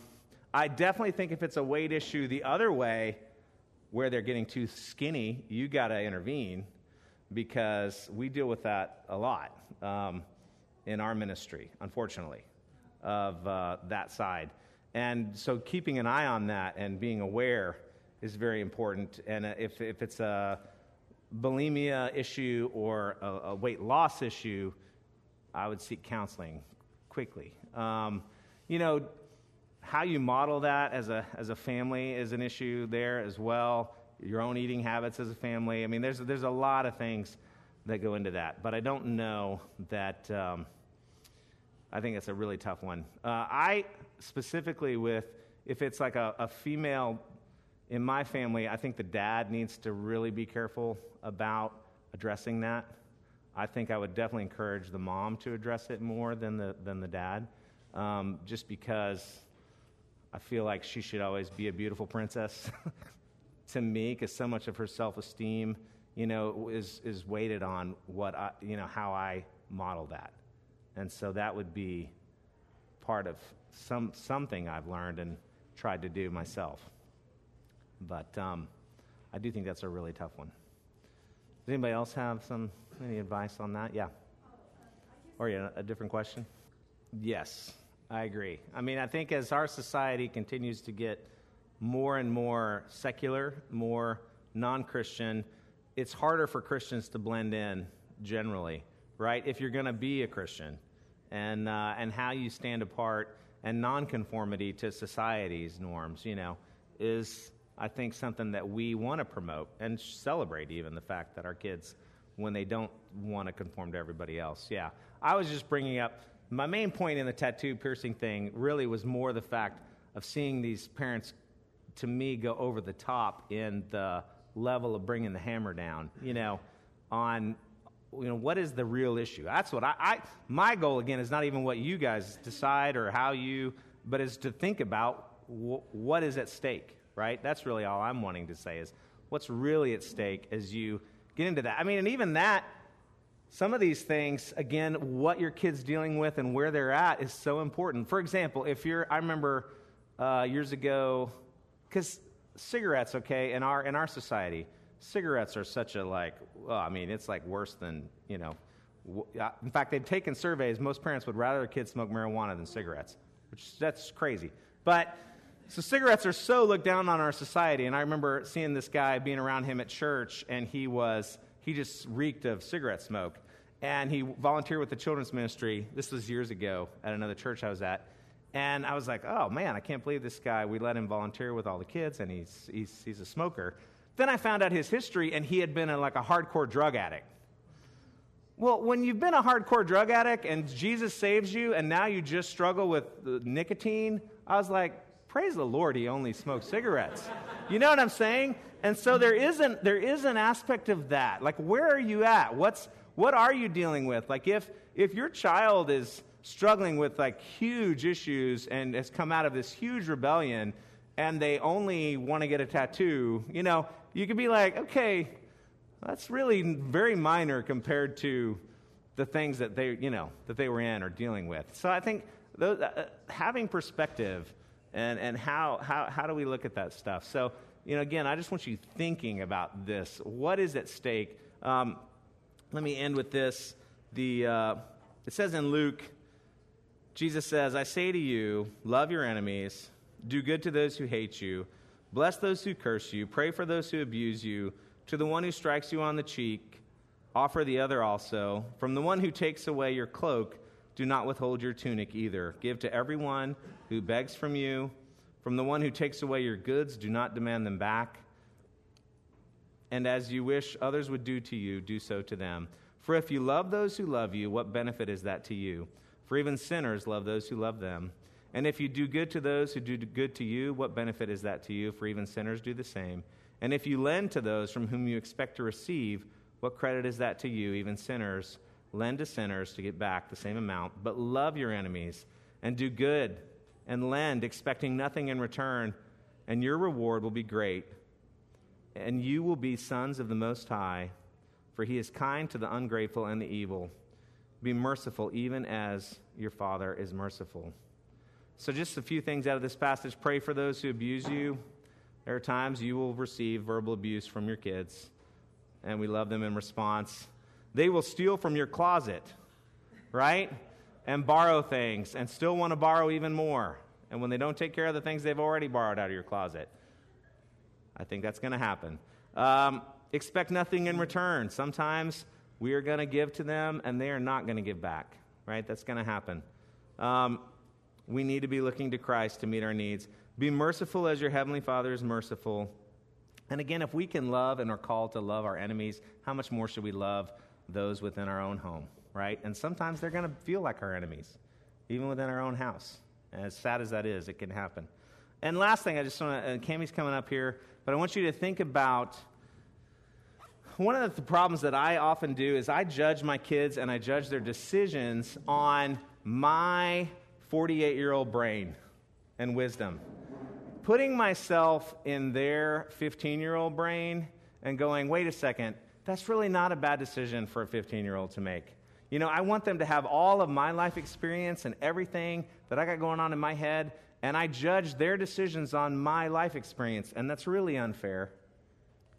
I definitely think if it's a weight issue the other way, where they're getting too skinny, you got to intervene because we deal with that a lot um, in our ministry, unfortunately, of uh, that side. And so keeping an eye on that and being aware is very important. And uh, if, if it's a bulimia issue or a, a weight loss issue, I would seek counseling quickly. Um, you know, how you model that as a, as a family is an issue there as well. Your own eating habits as a family. I mean, there's, there's a lot of things that go into that. But I don't know that. Um, I think it's a really tough one. Uh, I specifically with if it's like a, a female in my family, I think the dad needs to really be careful about addressing that. I think I would definitely encourage the mom to address it more than the, than the dad, um, just because I feel like she should always be a beautiful princess [laughs] to me, because so much of her self esteem, you know, is, is weighted on what I, you know, how I model that. And so that would be part of some, something I've learned and tried to do myself. But um, I do think that's a really tough one. Does anybody else have some any advice on that? Yeah. Or yeah, a different question? Yes, I agree. I mean, I think as our society continues to get more and more secular, more non Christian. It's harder for Christians to blend in generally, right? If you're going to be a Christian and, uh, and how you stand apart and nonconformity to society's norms, you know, is, I think, something that we want to promote and celebrate even the fact that our kids, when they don't want to conform to everybody else. Yeah. I was just bringing up my main point in the tattoo piercing thing really was more the fact of seeing these parents, to me, go over the top in the level of bringing the hammer down, you know, on you know what is the real issue? That's what I, I, my goal again is not even what you guys decide or how you but is to think about w- what is at stake right? That's really all i'm wanting to say is what's really at stake as you get into that. I mean and even that some of these things again what your kids dealing with and where they're at is so important. For example if you're i remember uh, years ago because cigarettes okay in our in our society cigarettes are such a like well i mean it's like worse than you know w- in fact they've taken surveys. Most parents would rather their kids smoke marijuana than cigarettes which that's crazy. But so cigarettes are so looked down on our society and i remember seeing this guy being around him at church and he was he just reeked of cigarette smoke and he volunteered with the children's ministry this was years ago at another church i was at and i was like oh man i can't believe this guy we let him volunteer with all the kids and he's, he's, he's a smoker then I found out his history, and he had been a, like a hardcore drug addict. Well, when you've been a hardcore drug addict and Jesus saves you, and now you just struggle with nicotine, I was like, praise the Lord, he only smokes cigarettes. you know what I'm saying? And so there isn't there is an aspect of that. Like, where are you at? What's what are you dealing with? Like, if if your child is struggling with like huge issues and has come out of this huge rebellion and they only want to get a tattoo, you know, you could be like, okay, that's really very minor compared to the things that they, you know, that they were in or dealing with. So I think those, uh, having perspective and, and how, how, how do we look at that stuff? So, you know, again, I just want you thinking about this. What is at stake? Um, let me end with this. The, uh, it says in Luke, Jesus says, I say to you, love your enemies, do good to those who hate you Bless those who curse you, pray for those who abuse you. To the one who strikes you on the cheek, offer the other also. From the one who takes away your cloak, do not withhold your tunic either. Give to everyone who begs from you. From the one who takes away your goods, do not demand them back. And as you wish others would do to you, do so to them. For if you love those who love you, what benefit is that to you? For even sinners love those who love them. And if you do good to those who do good to you, what benefit is that to you? For even sinners do the same. And if you lend to those from whom you expect to receive, what credit is that to you? Even sinners lend to sinners to get back the same amount. But love your enemies and do good and lend, expecting nothing in return, and your reward will be great. And you will be sons of the Most High, for he is kind to the ungrateful and the evil. Be merciful, even as your Father is merciful. So, just a few things out of this passage. Pray for those who abuse you. There are times you will receive verbal abuse from your kids, and we love them in response. They will steal from your closet, right? And borrow things, and still want to borrow even more. And when they don't take care of the things they've already borrowed out of your closet, I think that's going to happen. Um, expect nothing in return. Sometimes we are going to give to them, and they are not going to give back, right? That's going to happen. Um, we need to be looking to Christ to meet our needs. Be merciful as your Heavenly Father is merciful. And again, if we can love and are called to love our enemies, how much more should we love those within our own home, right? And sometimes they're going to feel like our enemies, even within our own house. And as sad as that is, it can happen. And last thing, I just want to, and uh, Cami's coming up here, but I want you to think about one of the problems that I often do is I judge my kids and I judge their decisions on my 48 year old brain and wisdom. Putting myself in their 15 year old brain and going, wait a second, that's really not a bad decision for a 15 year old to make. You know, I want them to have all of my life experience and everything that I got going on in my head, and I judge their decisions on my life experience, and that's really unfair.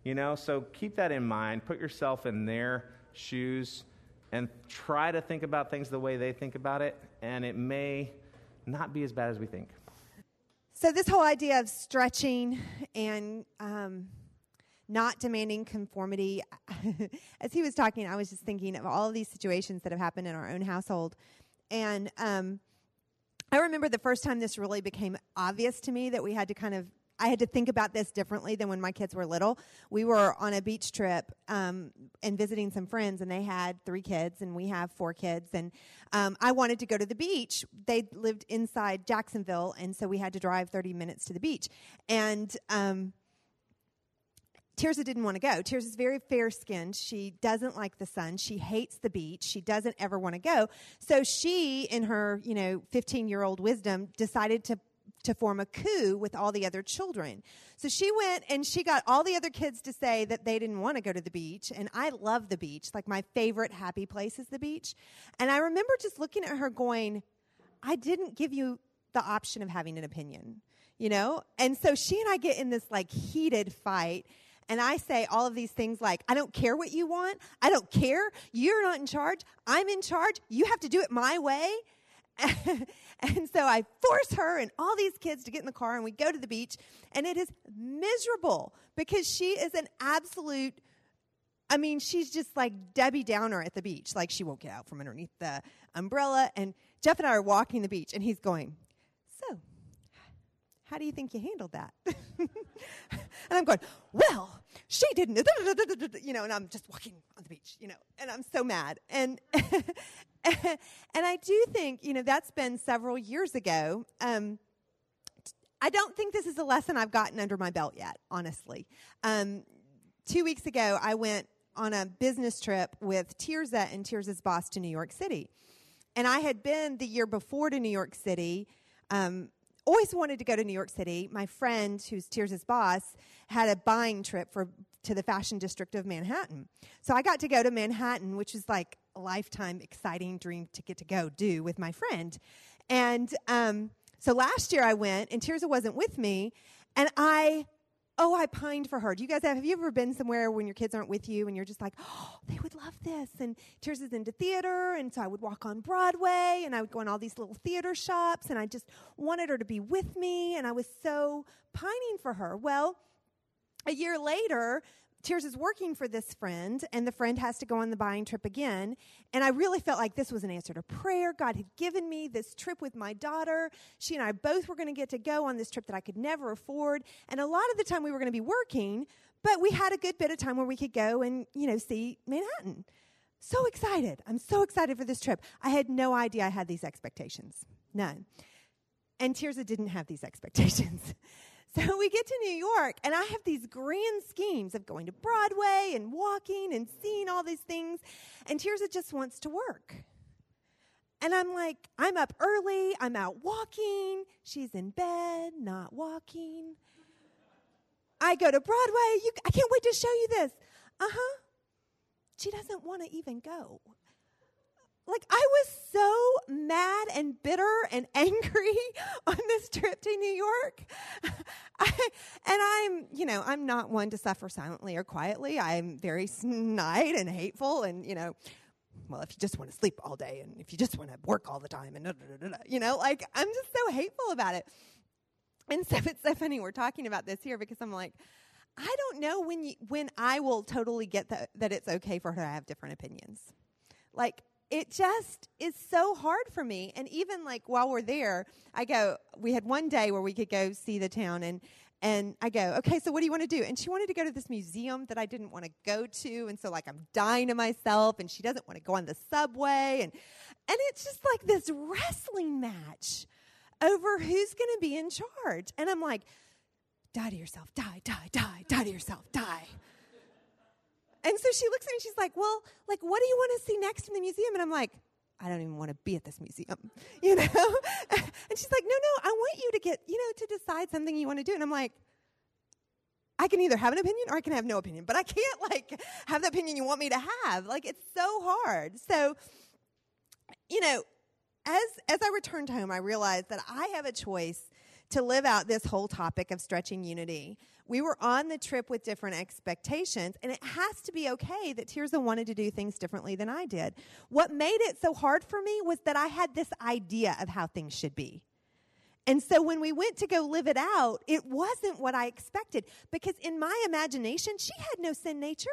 You know, so keep that in mind. Put yourself in their shoes and try to think about things the way they think about it, and it may not be as bad as we think. So, this whole idea of stretching and um, not demanding conformity, [laughs] as he was talking, I was just thinking of all of these situations that have happened in our own household. And um, I remember the first time this really became obvious to me that we had to kind of I had to think about this differently than when my kids were little. We were on a beach trip um, and visiting some friends, and they had three kids, and we have four kids. And um, I wanted to go to the beach. They lived inside Jacksonville, and so we had to drive 30 minutes to the beach. And um, Tirza didn't want to go. Tirza is very fair skinned. She doesn't like the sun. She hates the beach. She doesn't ever want to go. So she, in her, you know, 15 year old wisdom, decided to to form a coup with all the other children. So she went and she got all the other kids to say that they didn't want to go to the beach. And I love the beach. Like my favorite happy place is the beach. And I remember just looking at her going, I didn't give you the option of having an opinion, you know? And so she and I get in this like heated fight. And I say all of these things like, I don't care what you want. I don't care. You're not in charge. I'm in charge. You have to do it my way. [laughs] and so I force her and all these kids to get in the car and we go to the beach. And it is miserable because she is an absolute, I mean, she's just like Debbie Downer at the beach. Like she won't get out from underneath the umbrella. And Jeff and I are walking the beach and he's going, how do you think you handled that? [laughs] and I'm going, Well, she didn't, you know, and I'm just walking on the beach, you know, and I'm so mad. And [laughs] and I do think, you know, that's been several years ago. Um, I don't think this is a lesson I've gotten under my belt yet, honestly. Um, two weeks ago, I went on a business trip with Tirza and Tirza's boss to New York City. And I had been the year before to New York City. Um, always wanted to go to New York City. My friend, who's Tirza's boss, had a buying trip for to the fashion district of Manhattan. So I got to go to Manhattan, which is like a lifetime exciting dream to get to go do with my friend. And um, so last year I went, and Tirza wasn't with me, and I oh, I pined for her. Do you guys have, have you ever been somewhere when your kids aren't with you and you're just like, oh, they would love this? And Tirza is into theater, and so I would walk on Broadway and I would go in all these little theater shops, and I just wanted her to be with me, and I was so pining for her. Well, a year later, Tirza is working for this friend, and the friend has to go on the buying trip again. And I really felt like this was an answer to prayer. God had given me this trip with my daughter. She and I both were going to get to go on this trip that I could never afford. And a lot of the time we were going to be working, but we had a good bit of time where we could go and, you know, see Manhattan. So excited. I'm so excited for this trip. I had no idea I had these expectations. None. And Tirza didn't have these expectations. [laughs] So [laughs] we get to New York, and I have these grand schemes of going to Broadway and walking and seeing all these things. And Tirza just wants to work. And I'm like, I'm up early, I'm out walking. She's in bed, not walking. I go to Broadway. You, I can't wait to show you this. Uh huh. She doesn't want to even go like I was so mad and bitter and [laughs] angry on this trip to New York. [laughs] I, and I'm, you know, I'm not one to suffer silently or quietly. I'm very snide and hateful and, you know, well, if you just want to sleep all day and if you just want to work all the time and, da, da, da, you know, like I'm just so hateful about it. And [laughs] so it's so funny we're talking about this here because I'm like, I don't know when you, when I will totally get that that it's okay for her to have different opinions. Like it just is so hard for me. And even like while we're there, I go, we had one day where we could go see the town and and I go, okay, so what do you want to do? And she wanted to go to this museum that I didn't want to go to. And so like I'm dying to myself and she doesn't want to go on the subway. And and it's just like this wrestling match over who's gonna be in charge. And I'm like, die to yourself, die, die, die, die to yourself, die. And so she looks at me and she's like, Well, like, what do you want to see next in the museum? And I'm like, I don't even want to be at this museum, [laughs] you know? [laughs] and she's like, No, no, I want you to get, you know, to decide something you want to do. And I'm like, I can either have an opinion or I can have no opinion, but I can't [laughs] like have the opinion you want me to have. Like it's so hard. So, you know, as as I returned home, I realized that I have a choice to live out this whole topic of stretching unity. We were on the trip with different expectations, and it has to be okay that Tirza wanted to do things differently than I did. What made it so hard for me was that I had this idea of how things should be. And so when we went to go live it out, it wasn't what I expected because in my imagination, she had no sin nature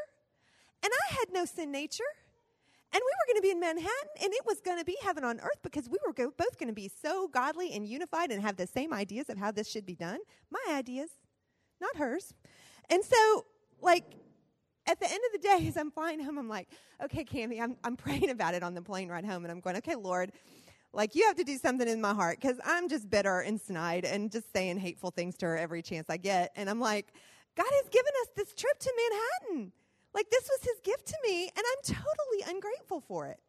and I had no sin nature. And we were going to be in Manhattan and it was going to be heaven on earth because we were go- both going to be so godly and unified and have the same ideas of how this should be done. My ideas, not hers. And so, like, at the end of the day, [laughs] as I'm flying home, I'm like, okay, Cami, I'm, I'm praying about it on the plane ride home, and I'm going, okay, Lord, like you have to do something in my heart because I'm just bitter and snide and just saying hateful things to her every chance I get. And I'm like, God has given us this trip to Manhattan. Like this was his gift to me, and I'm totally ungrateful for it.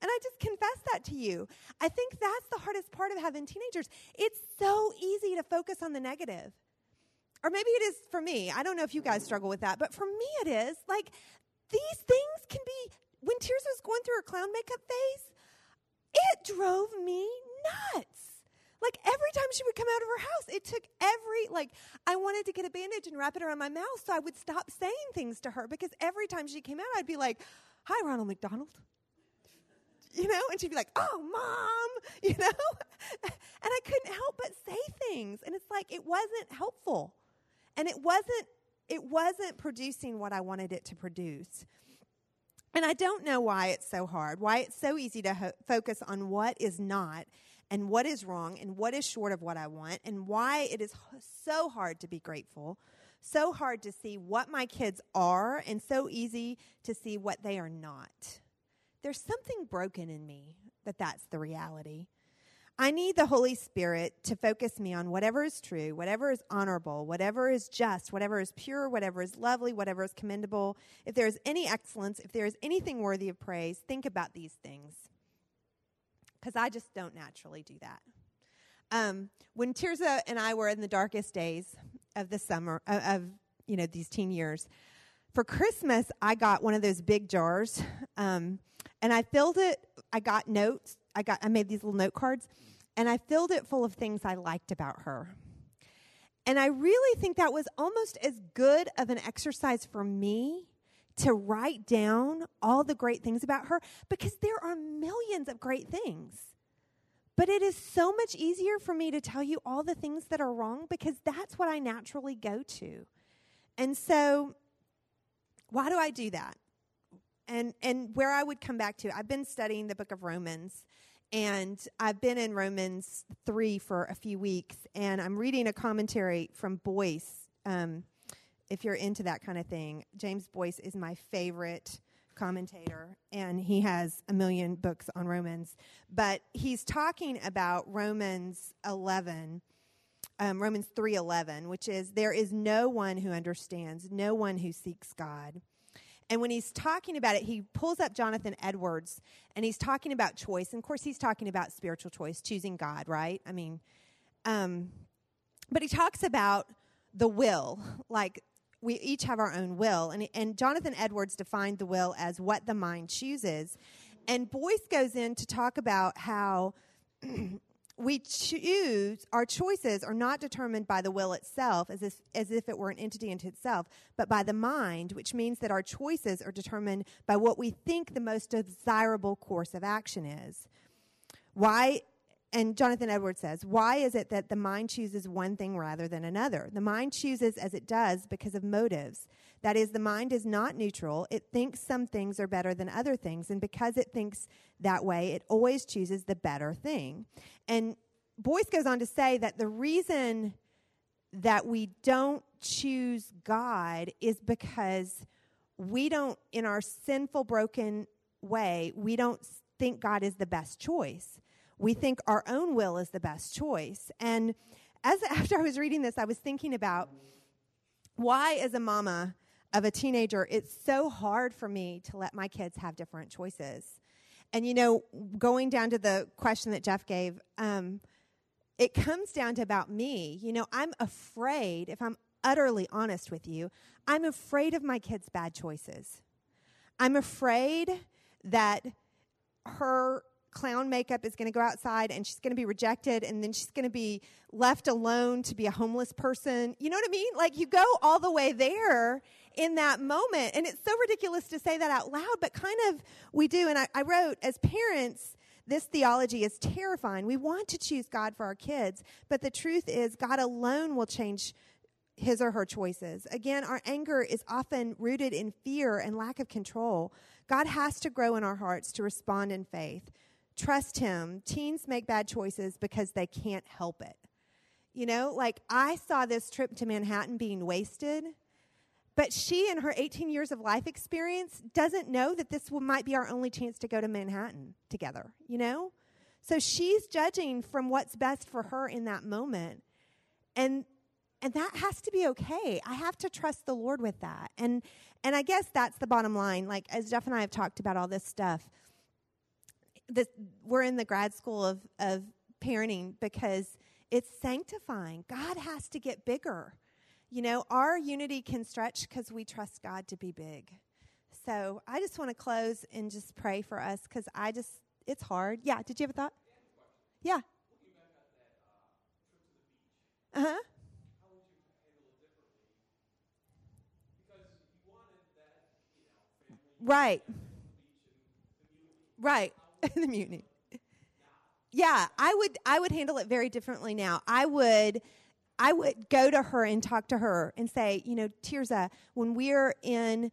And I just confess that to you. I think that's the hardest part of having teenagers. It's so easy to focus on the negative or maybe it is for me. I don't know if you guys struggle with that, but for me it is. Like these things can be when Tears was going through her clown makeup phase, it drove me nuts. Like every time she would come out of her house, it took every like I wanted to get a bandage and wrap it around my mouth so I would stop saying things to her because every time she came out, I'd be like, "Hi, Ronald McDonald." You know, and she'd be like, "Oh, mom," [laughs] you know, [laughs] and I couldn't help but say things, and it's like it wasn't helpful and it wasn't it wasn't producing what I wanted it to produce. And I don't know why it's so hard, why it's so easy to ho- focus on what is not and what is wrong and what is short of what I want, and why it is so hard to be grateful, so hard to see what my kids are, and so easy to see what they are not. There's something broken in me that that's the reality. I need the Holy Spirit to focus me on whatever is true, whatever is honorable, whatever is just, whatever is pure, whatever is lovely, whatever is commendable. If there is any excellence, if there is anything worthy of praise, think about these things. Because I just don't naturally do that. Um, when Tirza and I were in the darkest days of the summer, uh, of you know these teen years, for Christmas I got one of those big jars, um, and I filled it. I got notes. I got. I made these little note cards and I filled it full of things I liked about her. And I really think that was almost as good of an exercise for me to write down all the great things about her because there are millions of great things. But it is so much easier for me to tell you all the things that are wrong because that's what I naturally go to. And so, why do I do that? And, and where I would come back to, I've been studying the book of Romans and I've been in Romans 3 for a few weeks, and I'm reading a commentary from Boice Um, if you're into that kind of thing, James Boice is my favorite commentator, and he has a million books on Romans. But he's talking about Romans 11. Um, Romans 3:11, which is there is no one who understands, no one who seeks God. And when he's talking about it, he pulls up Jonathan Edwards and he's talking about choice. And of course, he's talking about spiritual choice, choosing God, right? I mean, um, but he talks about the will, like we each have our own will. And, and Jonathan Edwards defined the will as what the mind chooses. And Boice goes in to talk about how [clears throat] we choose our choices are not determined by the will itself as if, as if it were an entity unto itself but by the mind which means that our choices are determined by what we think the most desirable course of action is why and Jonathan Edwards says, Why is it that the mind chooses one thing rather than another? The mind chooses as it does because of motives. That is, the mind is not neutral. It thinks some things are better than other things. And because it thinks that way, it always chooses the better thing. And Boice goes on to say that the reason that we don't choose God is because we don't, in our sinful, broken way, we don't think God is the best choice we think our own will is the best choice. And as [laughs] after I was reading this, I was thinking about why, as a mama of a teenager, it's so hard for me to let my kids have different choices. And you know, going down to the question that Jeff gave, um, it comes down to about me. You know, I'm afraid, if I'm utterly honest with you, I'm afraid of my kids' bad choices. I'm afraid that her clown makeup is going to go outside and she's going to be rejected and then she's going to be left alone to be a homeless person. You know what I mean? Like you go all the way there in that moment. And it's so ridiculous to say that out loud, but kind of we do. And I, I wrote, as parents, this theology is terrifying. We want to choose God for our kids, but the truth is, God alone will change his or her choices. Again, our anger is often rooted in fear and lack of control. God has to grow in our hearts to respond in faith. Trust Him. Teens make bad choices because they can't help it. You know, like I saw this trip to Manhattan being wasted, but she, in her 18 years of life experience, doesn't know that this might be our only chance to go to Manhattan together, you know? So she's judging from what's best for her in that moment. And and that has to be okay. I have to trust the Lord with that. And and I guess that's the bottom line. Like as Jeff and I have talked about all this stuff, this, we're in the grad school of of parenting because it's sanctifying. God has to get bigger. You know, our unity can stretch because we trust God to be big. So I just want to close and just pray for us because I just, it's hard. Yeah, did you have a thought? Yeah. Uh huh. Right. Right. [laughs] the mutiny. Yeah, I would I would handle it very differently now. I would I would go to her and talk to her and say, you know, Tirza, when we're in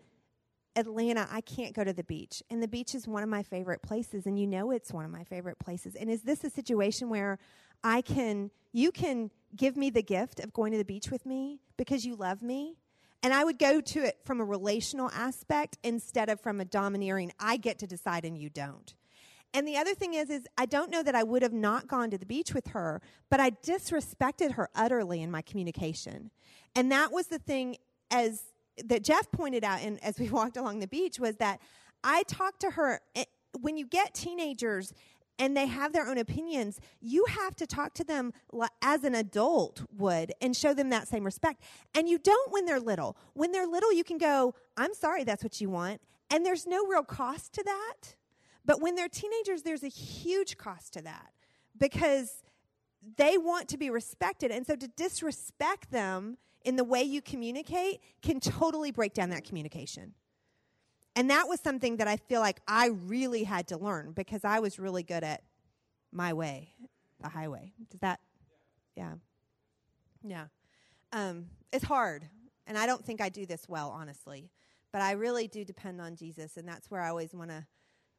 Atlanta, I can't go to the beach. And the beach is one of my favorite places and you know it's one of my favorite places. And is this a situation where I can you can give me the gift of going to the beach with me because you love me? And I would go to it from a relational aspect instead of from a domineering, I get to decide and you don't. And the other thing is, is I don't know that I would have not gone to the beach with her, but I disrespected her utterly in my communication. And that was the thing as that Jeff pointed out and as we [laughs] walked along the beach was that I talked to her eh, when you get teenagers and they have their own opinions, you have to talk to them as an adult would and show them that same respect. And you don't when they're little. When they're little, you can go, I'm sorry, that's what you want. And there's no real cost to that. But when they're teenagers, there's a huge cost to that because they want to be respected. And so to disrespect them in the way you communicate can totally break down that communication. And that was something that I feel like I really had to learn because I was really good at my way, the highway. Does that? Yeah. Yeah. Um, it's hard. And I don't think I do this well, honestly. But I really do depend on Jesus. And that's where I always want to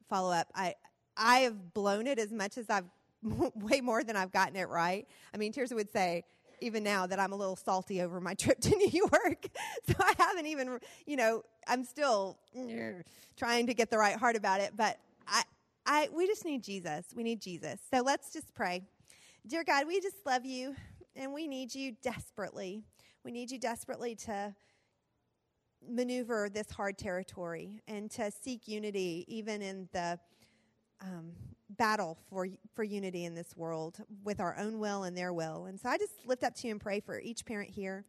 follow up. I, I have blown it as much as I've, [laughs] way more than I've gotten it right. I mean, Tirza would say, even now that I'm a little salty over my [laughs] trip to New York. [laughs] so I haven't even, you know, I'm still mm, trying to get the right heart about it. But I, I, we just need Jesus. We need Jesus. So let's just pray. Dear God, we just love you and we need you desperately. We need you desperately to maneuver this hard territory and to seek unity even in the um, battle for for unity in this world with our own will and their will. And so I just lift up to you and pray for each parent here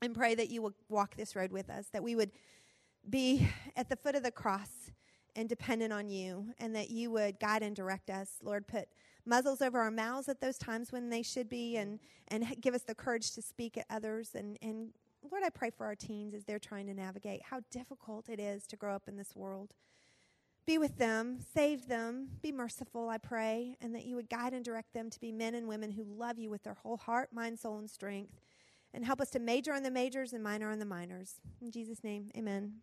and pray that you will walk this road with us, that we would be at the foot of the cross and dependent on you, and that you would guide and direct us. Lord, put muzzles over our mouths at those times when they should be, and, and give us the courage to speak at others. And, and Lord, I pray for our teens as they're trying to navigate how difficult it is to grow up in this world. Be with them, save them, be merciful, I pray, and that you would guide and direct them to be men and women who love you with their whole heart, mind, soul, and strength. And help us to major on the majors and minor on the minors. In Jesus' name, amen.